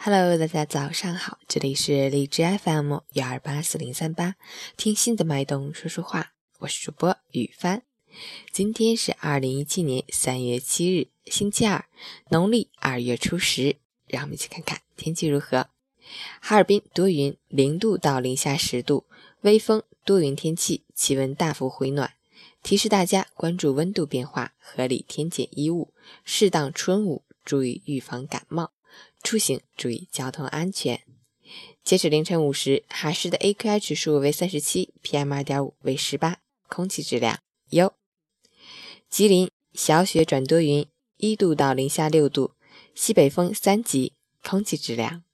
Hello，大家早上好，这里是荔枝 FM 幺二八四零三八，听心的脉动说说话，我是主播雨帆。今天是二零一七年三月七日，星期二，农历二月初十。让我们一起看看天气如何。哈尔滨多云，零度到零下十度，微风，多云天气，气温大幅回暖。提示大家关注温度变化，合理添减衣物，适当春捂，注意预防感冒。出行注意交通安全。截止凌晨五时，哈市的 AQI 指数为三十七，PM 二点五为十八，空气质量优。吉林小雪转多云，一度到零下六度，西北风三级，空气质量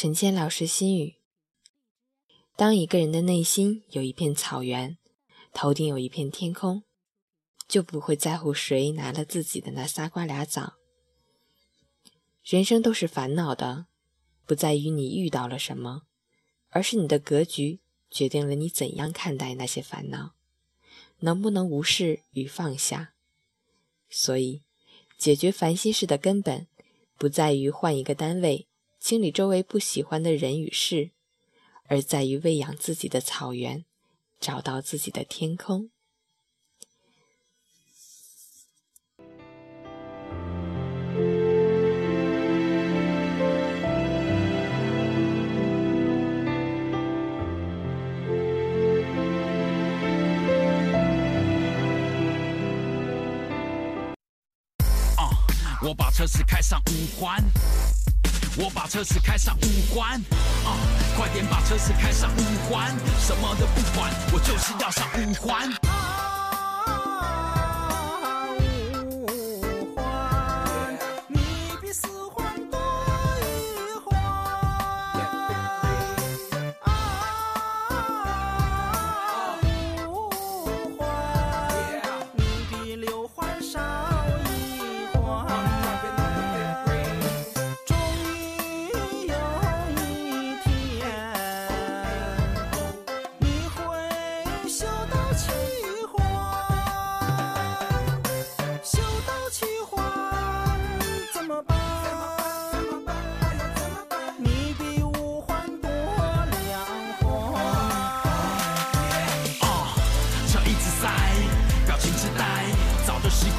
陈谦老师心语：当一个人的内心有一片草原，头顶有一片天空，就不会在乎谁拿了自己的那仨瓜俩枣。人生都是烦恼的，不在于你遇到了什么，而是你的格局决定了你怎样看待那些烦恼，能不能无视与放下。所以，解决烦心事的根本，不在于换一个单位。清理周围不喜欢的人与事，而在于喂养自己的草原，找到自己的天空。我把车子开上五环。我把车子开上五环，啊，快点把车子开上五环，什么都不管，我就是要上五环。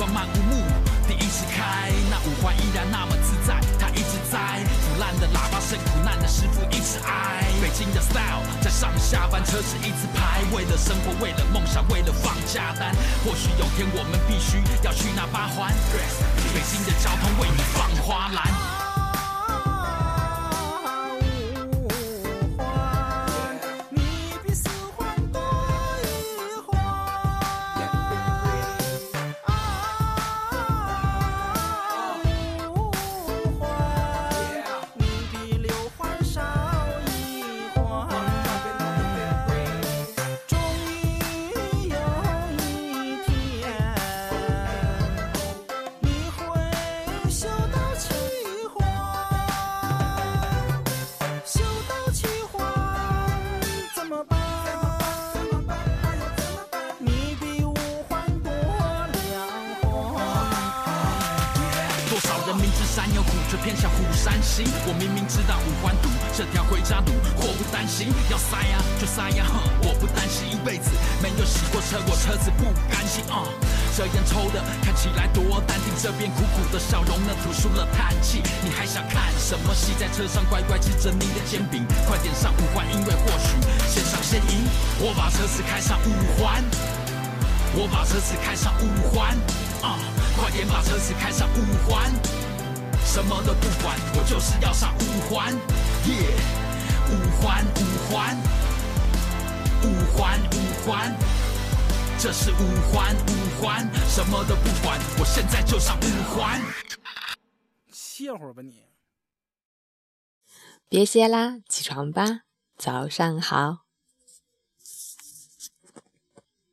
漫无目的一直开，那五环依然那么自在，它一直在。腐烂的喇叭声，苦难的师傅一直挨。北京的 style 在上下班车子一直排，为了生活，为了梦想，为了放假单。或许有天我们必须要去那八环，北京的交通为你放花篮。明知山有虎却偏向虎山行。我明明知道五环堵这条回家路，祸不单行，要塞呀就塞呀，哼，我不担心一辈子没有洗过车，我车子不甘心啊。这烟抽的看起来多淡定，这边苦苦的笑容呢吐出了叹气。你还想看什么戏？在车上乖乖吃着你的煎饼，快点上五环，因为或许先上先赢。我把车子开上五环，我把车子开上五环，啊，快点把车子开上五环。什么都不管，我就是要上五环，耶！五环五环，五环五环，这是五环五环，什么都不管，我现在就上五环。歇会儿吧你，别歇啦，起床吧，早上好。